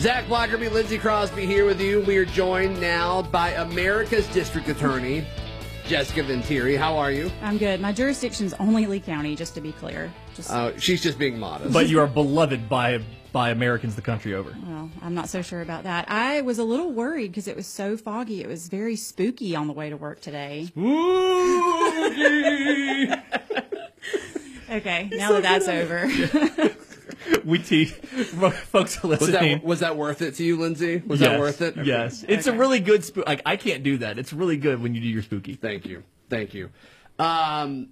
Zach Blackerby, Lindsey Crosby here with you. We are joined now by America's District Attorney, Jessica Venturi. How are you? I'm good. My jurisdiction's only Lee County, just to be clear. Just, Uh, she's just being modest. But you are beloved by by Americans the country over. well, I'm not so sure about that. I was a little worried because it was so foggy. It was very spooky on the way to work today. Spooky. Okay, now that that's over. We teach folks are was that was that worth it to you, Lindsay? Was that worth it? Okay. Yes, it's a really good. Spo- like I can't do that. It's really good when you do your spooky. Thank you. Thank you. Um,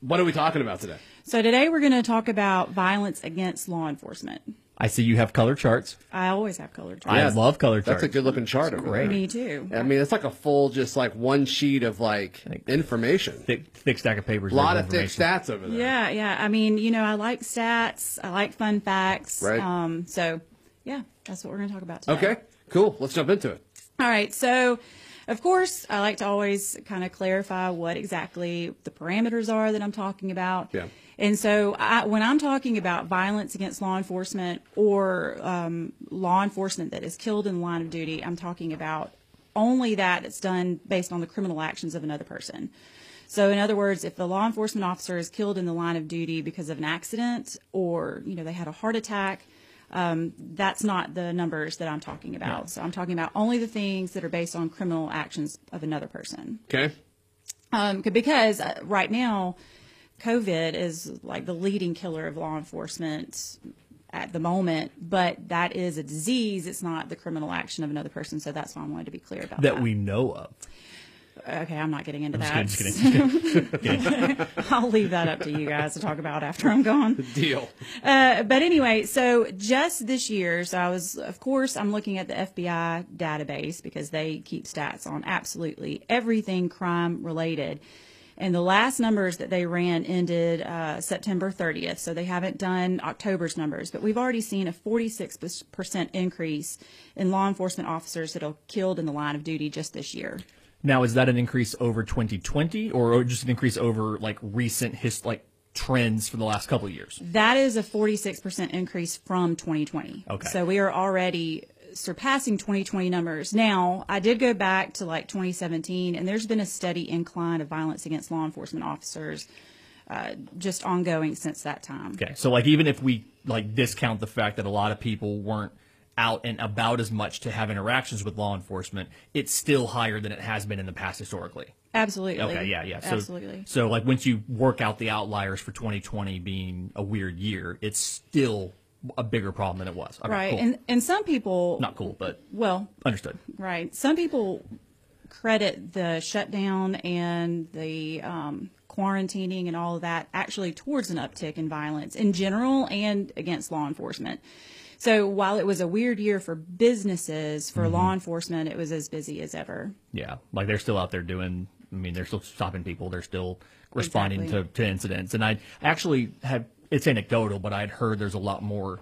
what are we talking about today? so today we're going to talk about violence against law enforcement. I see you have color charts. I always have colored I love color charts. That's a good looking chart over there. Me too. I mean, it's like a full, just like one sheet of like information. thick, thick stack of papers. A lot of thick stats over there. Yeah, yeah. I mean, you know, I like stats. I like fun facts. Right. Um, so, yeah, that's what we're going to talk about today. Okay, cool. Let's jump into it. All right. So, of course, I like to always kind of clarify what exactly the parameters are that I'm talking about. Yeah. And so, I, when I'm talking about violence against law enforcement or um, law enforcement that is killed in the line of duty, I'm talking about only that that's done based on the criminal actions of another person. So, in other words, if the law enforcement officer is killed in the line of duty because of an accident or, you know, they had a heart attack, um, that's not the numbers that I'm talking about. So, I'm talking about only the things that are based on criminal actions of another person. Okay. Um, because uh, right now, COVID is like the leading killer of law enforcement at the moment, but that is a disease. It's not the criminal action of another person. So that's why I wanted to be clear about that. that we know of. Okay, I'm not getting into Just that. kidding, just kidding, just kidding. I'll leave that up to you guys to talk about after I'm gone. Deal. Uh, but anyway, so just this year, so I was, of course, I'm looking at the FBI database because they keep stats on absolutely everything crime related. And the last numbers that they ran ended uh, September 30th, so they haven't done October's numbers. But we've already seen a 46% increase in law enforcement officers that are killed in the line of duty just this year. Now, is that an increase over 2020, or just an increase over like recent his like trends for the last couple of years? That is a 46% increase from 2020. Okay. So we are already surpassing 2020 numbers. Now, I did go back to like 2017, and there's been a steady incline of violence against law enforcement officers uh, just ongoing since that time. Okay, so like even if we like discount the fact that a lot of people weren't out and about as much to have interactions with law enforcement, it's still higher than it has been in the past historically. Absolutely. Okay, yeah, yeah. So, Absolutely. So like once you work out the outliers for 2020 being a weird year, it's still a bigger problem than it was. Okay, right. cool. And, and some people, Not cool, but well, understood. Right. Some people credit the shutdown and the um, quarantining and all of that actually towards an uptick in violence in general and against law enforcement. So while it was a weird year for businesses, for law enforcement, it was as busy as ever. Yeah, like they're still out there doing. I mean, they're still stopping people. They're still responding Exactly. to, to incidents. And I actually had it's anecdotal, but I'd heard there's a lot more,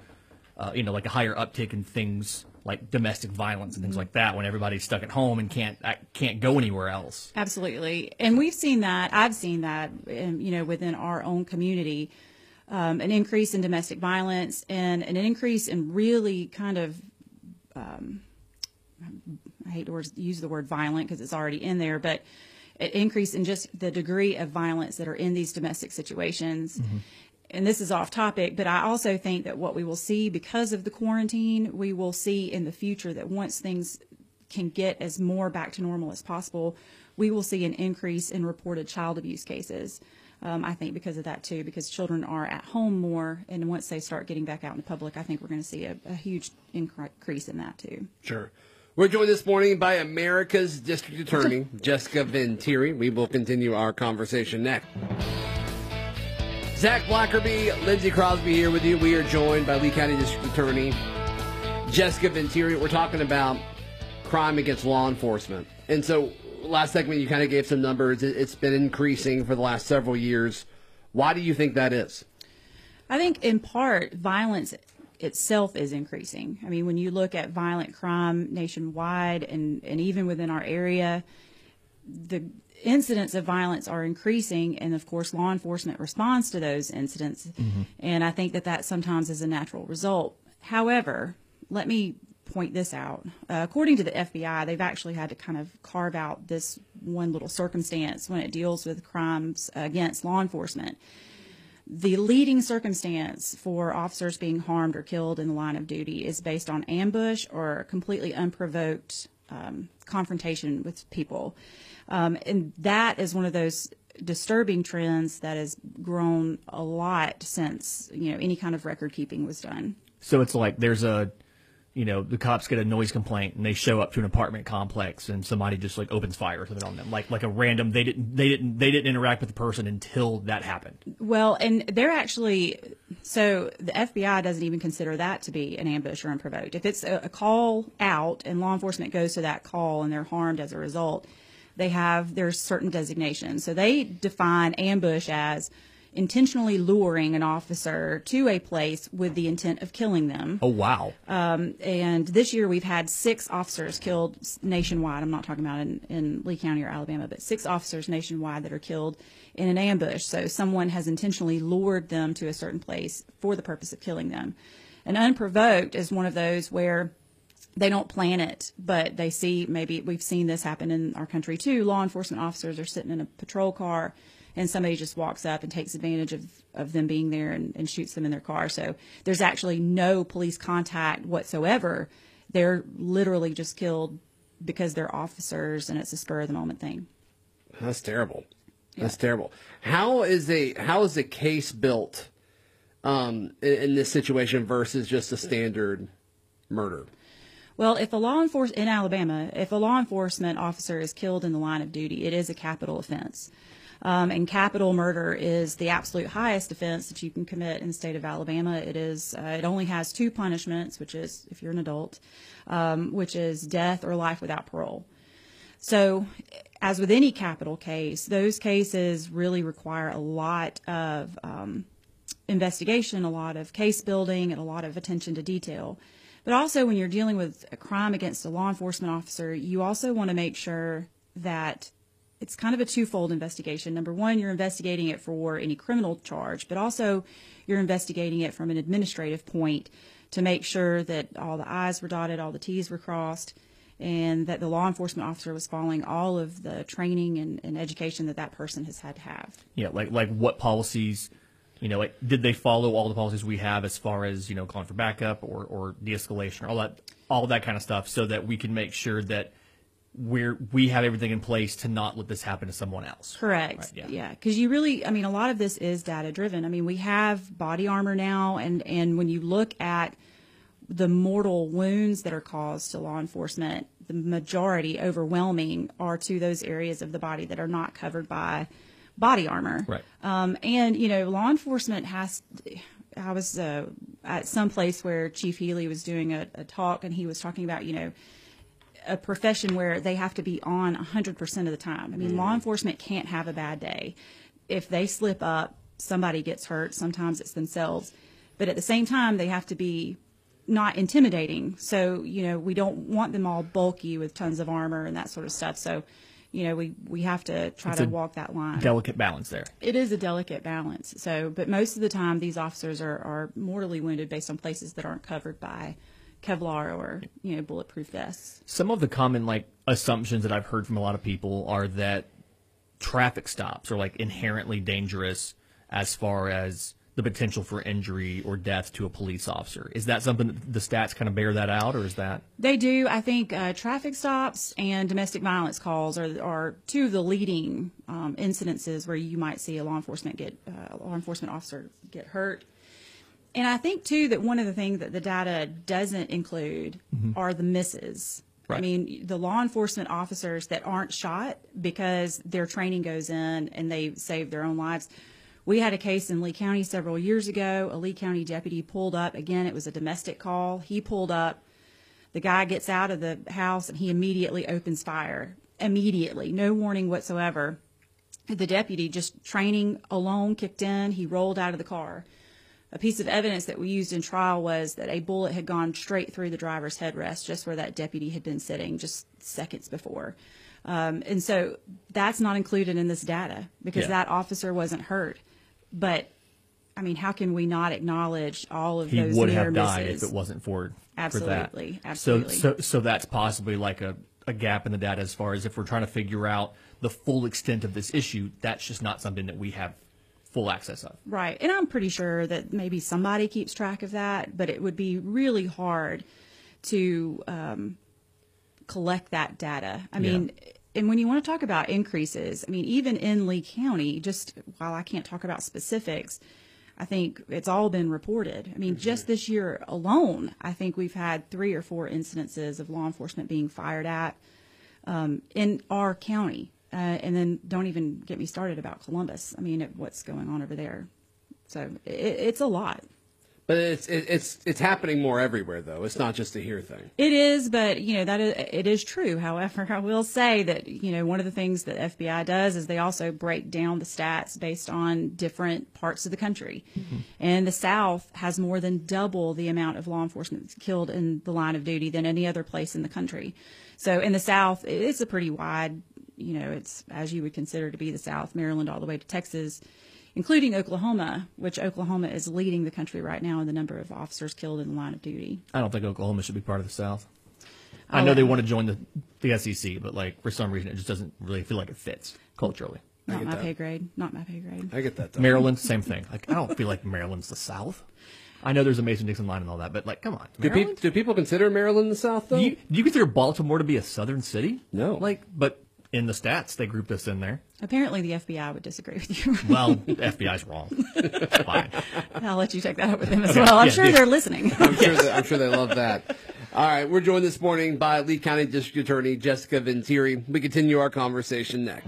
uh, you know, like a higher uptick in things like domestic violence and Mm-hmm. things like that when everybody's stuck at home and can't uh, can't go anywhere else. Absolutely. And we've seen that. I've seen that, in, you know, within our own community, um, an increase in domestic violence and an increase in really kind of, um, I hate to use the word violent because it's already in there, but an increase in just the degree of violence that are in these domestic situations. And this is off topic, but I also think that what we will see because of the quarantine, we will see in the future that once things can get as more back to normal as possible, we will see an increase in reported child abuse cases. Um, I think because of that too, because children are at home more, and once they start getting back out in the public, I think we're going to see a, a huge increase in that too. Sure. We're joined this morning by America's District Attorney, Jessica Venturi. We will continue our conversation next. Zach Blackerby, Lindsey Crosby here with you. We are joined by Lee County District Attorney, Jessica Venturi. We're talking about crime against law enforcement. And so, last segment, you kind of gave some numbers. It- It's been increasing for the last several years. Why do you think that is? I think in part violence itself is increasing. I mean, when you look at violent crime nationwide and, and even within our area, the incidents of violence are increasing, and of course, law enforcement responds to those incidents. And I think that that sometimes is a natural result. However, let me point this out. Uh, according to the FBI, they've actually had to kind of carve out this one little circumstance when it deals with crimes against law enforcement. The leading circumstance for officers being harmed or killed in the line of duty is based on ambush or completely unprovoked um, confrontation with people. Um, and that is one of those disturbing trends that has grown a lot since you know any kind of record keeping was done. So it's like there's a, you know, the cops get a noise complaint and they show up to an apartment complex and somebody just like opens fire or something on them, like like a random. They didn't they didn't they didn't interact with the person until that happened. Well, and they're actually so the FBI doesn't even consider that to be an ambush or unprovoked. If it's a, a call out and law enforcement goes to that call and they're harmed as a result, they have there's certain designations. So they define ambush as intentionally luring an officer to a place with the intent of killing them. Oh wow! Um, and this year we've had six officers killed nationwide. I'm not talking about in, in Lee County or Alabama, but six officers nationwide that are killed in an ambush. So someone has intentionally lured them to a certain place for the purpose of killing them. And unprovoked is one of those where they don't plan it, but they see maybe we've seen this happen in our country too. Law enforcement officers are sitting in a patrol car and somebody just walks up and takes advantage of, of them being there and, and shoots them in their car. So there's actually no police contact whatsoever. They're literally just killed because they're officers and it's a spur of the moment thing. That's terrible. That's terrible. How is a how is a case built um, in, in this situation versus just a standard murder? Well, if a law enforcement in Alabama, if a law enforcement officer is killed in the line of duty, it is a capital offense. Um, and capital murder is the absolute highest offense that you can commit in the state of Alabama. It is. Uh, it only has two punishments, which is if you're an adult, um, which is death or life without parole. So, as with any capital case, those cases really require a lot of um, investigation, a lot of case building, and a lot of attention to detail. But also, when you're dealing with a crime against a law enforcement officer, you also want to make sure that it's kind of a twofold investigation. Number one, you're investigating it for any criminal charge, but also you're investigating it from an administrative point to make sure that all the I's were dotted, all the T's were crossed, and that the law enforcement officer was following all of the training and, and education that that person has had to have. Yeah, like like what policies, you know, like did they follow all the policies we have as far as you know calling for backup or or de-escalation or all that all that kind of stuff, so that we can make sure that we're we have everything in place to not let this happen to someone else. Correct. Right, yeah. yeah, because you really, I mean, a lot of this is data driven. I mean, we have body armor now, and and when you look at the mortal wounds that are caused to law enforcement, the majority, overwhelming, are to those areas of the body that are not covered by body armor. Right. Um, and you know, law enforcement has. I was uh, at some place where Chief Healy was doing a, a talk, and he was talking about, you know, a profession where they have to be on 100% of the time. I mean, law enforcement can't have a bad day. If they slip up, somebody gets hurt. Sometimes it's themselves. But at the same time, they have to be not intimidating. So, you know, we don't want them all bulky with tons of armor and that sort of stuff. So, you know, we, we have to try It's to walk that line. Delicate balance there. it is a delicate balance. So, but most of the time, these officers are, are mortally wounded based on places that aren't covered by Kevlar or, you know, bulletproof vests. Some of the common like assumptions that I've heard from a lot of people are that traffic stops are like inherently dangerous as far as the potential for injury or death to a police officer. Is that something that the stats kind of bear that out, or is that They do. I think uh, traffic stops and domestic violence calls are, are two of the leading um, incidences where you might see a law enforcement get uh, a law enforcement officer get hurt. And I think too that one of the things that the data doesn't include mm-hmm. are the misses. I mean, the law enforcement officers that aren't shot because their training goes in and they save their own lives. We had a case in Lee County several years ago. A Lee County deputy pulled up. Again, it was a domestic call. He pulled up. The guy gets out of the house and he immediately opens fire. Immediately, no warning whatsoever. The deputy, just training alone, kicked in. He rolled out of the car. A piece of evidence that we used in trial was that a bullet had gone straight through the driver's headrest, just where that deputy had been sitting just seconds before. Um, and so that's not included in this data because Yeah. that officer wasn't hurt. But I mean, how can we not acknowledge all of he those would near have died misses? if it wasn't for Absolutely, for absolutely. So so so that's possibly like a, a gap in the data as far as if we're trying to figure out the full extent of this issue. That's just not something that we have full access of. Right. And I'm pretty sure that maybe somebody keeps track of that, but it would be really hard to um, collect that data. I mean, and when you want to talk about increases, I mean, even in Lee County, just while I can't talk about specifics, I think it's all been reported. I mean, just this year alone, I think we've had three or four incidences of law enforcement being fired at um, in our county. Uh, and then don't even get me started about Columbus. I mean, it, what's going on over there. So it, it's a lot. But it's it, it's it's happening more everywhere though. It's not just a here thing. It is, but you know that is, it is true. However, I will say that you know one of the things that FBI does is they also break down the stats based on different parts of the country, and the South has more than double the amount of law enforcement killed in the line of duty than any other place in the country. So in the South, it's a pretty wide, you know, it's as you would consider to be the South, Maryland all the way to Texas including Oklahoma, which Oklahoma is leading the country right now in the number of officers killed in the line of duty. I don't think Oklahoma should be part of the South. I Oh, know they yeah. want to join the the SEC, but like for some reason it just doesn't really feel like it fits culturally. Not my that. pay grade. Not my pay grade. I get that though. Maryland, same thing. Like I don't feel like Maryland's the South. I know there's a Mason Dixon line and all that, but like, come on, do, pe- do people consider Maryland the South though? Do you, do you consider Baltimore to be a southern city? No. Like, but in the stats they group us in there. Apparently, the FBI would disagree with you. Well, the FBI's wrong. Fine. I'll let you check that out with them as well. I'm Yeah, sure yeah. they're listening. I'm sure that, I'm sure they love that. All right, we're joined this morning by Lee County District Attorney Jessica Venturi. We continue our conversation next.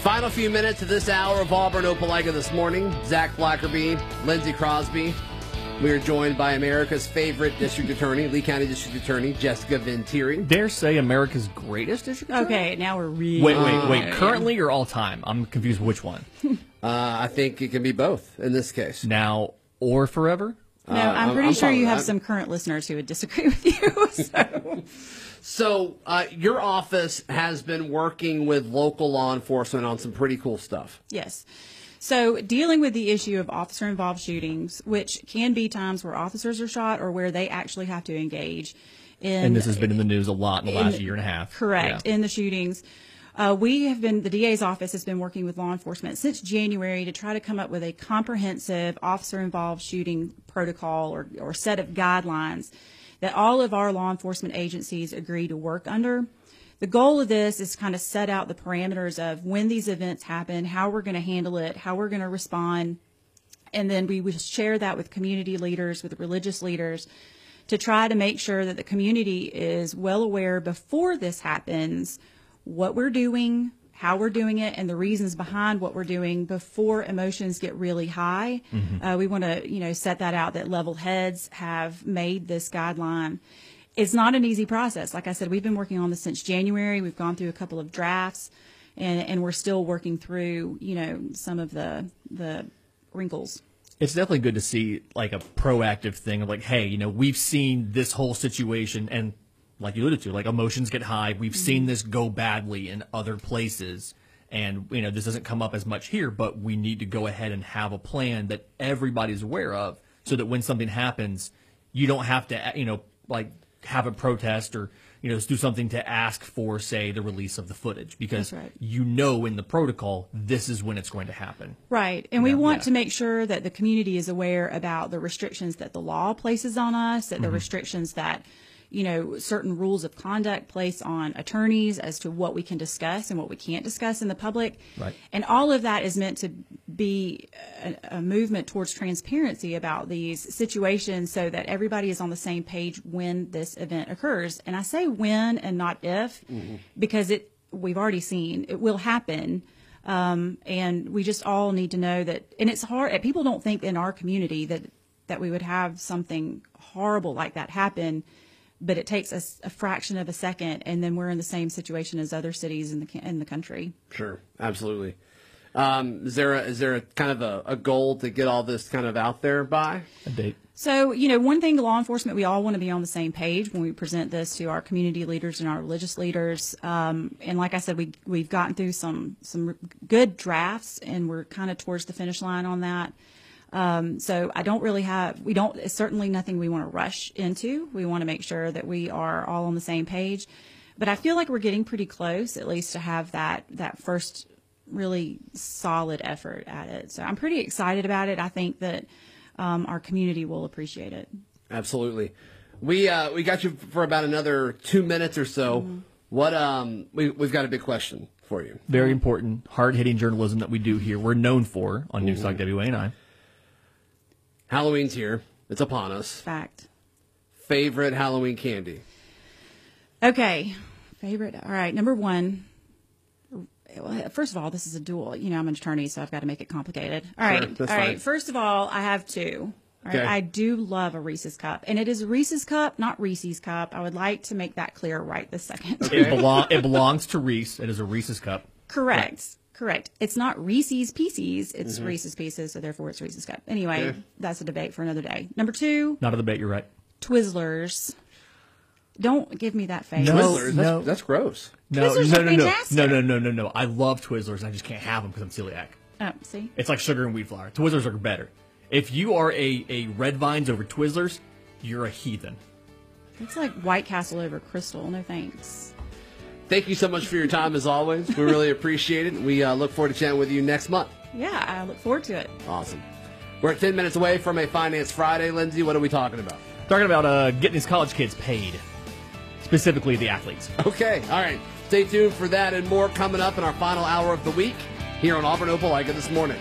Final few minutes of this hour of Auburn Opelika this morning. Zach Blackerby, Lindsey Crosby. We are joined by America's favorite district attorney, Lee County District Attorney Jessica Venturi. Dare say America's greatest district. attorney? okay, now we're really. Wait, wait, wait. Currently or all time? I'm confused. Which one? Uh, I think it can be both in this case. Now or forever? No, Uh, I'm I'm- pretty I'm sure fine you with have that. some current listeners who would disagree with you. So. So, uh, your office has been working with local law enforcement on some pretty cool stuff. Yes. So, dealing with the issue of officer involved shootings, which can be times where officers are shot or where they actually have to engage in. And this has been in the news a lot in the last in- year and a half. Correct. Yeah. In the shootings. Uh, we have been, the DA's office has been working with law enforcement since January to try to come up with a comprehensive officer involved shooting protocol or, or set of guidelines that all of our law enforcement agencies agree to work under. The goal of this is kind of set out the parameters of when these events happen, how we're going to handle it, how we're going to respond, and then we would share that with community leaders, with religious leaders, to try to make sure that the community is well aware before this happens what we're doing, how we're doing it, and the reasons behind what we're doing before emotions get really high. Uh, we want to, you know, set that out that level heads have made this guideline. It's not an easy process. Like I said, we've been working on this since January. We've gone through a couple of drafts, and, and we're still working through, you know, some of the the wrinkles. it's definitely good to see like a proactive thing of like, hey, you know, we've seen this whole situation and like you alluded to, like emotions get high. We've mm-hmm. seen this go badly in other places. And, you know, this doesn't come up as much here, but we need to go ahead and have a plan that everybody's aware of so that when something happens, you don't have to, you know, like have a protest or, you know, do something to ask for, say, the release of the footage because right. you know in the protocol, this is when it's going to happen. Right. And we want yeah. to make sure that the community is aware about the restrictions that the law places on us, that the mm-hmm. restrictions that, you know, certain rules of conduct place on attorneys as to what we can discuss and what we can't discuss in the public. Right. And all of that is meant to be a, a movement towards transparency about these situations so that everybody is on the same page when this event occurs. And I say when and not if because it we've already seen it will happen. Um, and we just all need to know that, and it's hard. People don't think in our community that that we would have something horrible like that happen, but it takes us a fraction of a second, and then we're in the same situation as other cities in the in the country. Sure, absolutely. Um, is there a, is there a kind of a, a goal to get all this kind of out there by? A date. So, you know, one thing, law enforcement, we all want to be on the same page when we present this to our community leaders and our religious leaders. Um, and like I said, we we've gotten through some some good drafts, and we're kind of towards the finish line on that. Um, so I don't really have, we don't, it's certainly nothing we want to rush into. We want to make sure that we are all on the same page. But I feel like we're getting pretty close, at least to have that, that first really solid effort at it. So I'm pretty excited about it. I think that um, our community will appreciate it. Absolutely. We uh, we got you for about another two minutes or so. What um we we've got a big question for you. Very important, hard hitting journalism that we do here. We're known for on News Talk WANI. Halloween's here. It's upon us. Fact. Favorite Halloween candy? Okay. Favorite. All right. Number one. Well, First of all, this is a duel. You know, I'm an attorney, so I've got to make it complicated. All right. that's all right. fine. First of all, I have two. All right. Okay. I do love a Reese's cup, and it is Reese's cup, not Reese's cup. I would like to make that clear right this second. It, belong, it belongs to Reese. It is a Reese's cup. Correct. Correct. It's not Reese's Pieces. It's Reese's Pieces, so therefore it's Reese's cup. Anyway, Mm-hmm. That's a debate for another day. Number two, Not a debate, you're right. Twizzlers. Don't give me that face. No. Twizzlers. That's, no. that's gross. No, Twizzlers no, are no, no, fantastic. no, no, no, no, no. I love Twizzlers. I just can't have them because I'm celiac. Oh, see? It's like sugar and wheat flour. Twizzlers are better. If you are a, a Red Vines over Twizzlers, you're a heathen. It's like White Castle over Krystal. No thanks. Thank you so much for your time as always. We really appreciate it. We uh, look forward to chatting with you next month. Yeah, I look forward to it. Awesome. We're at 10 minutes away from a Finance Friday. Lindsay, what are we talking about? Talking about uh, getting these college kids paid, specifically the athletes. Okay, all right. Stay tuned for that and more coming up in our final hour of the week here on Auburn Opelika this morning.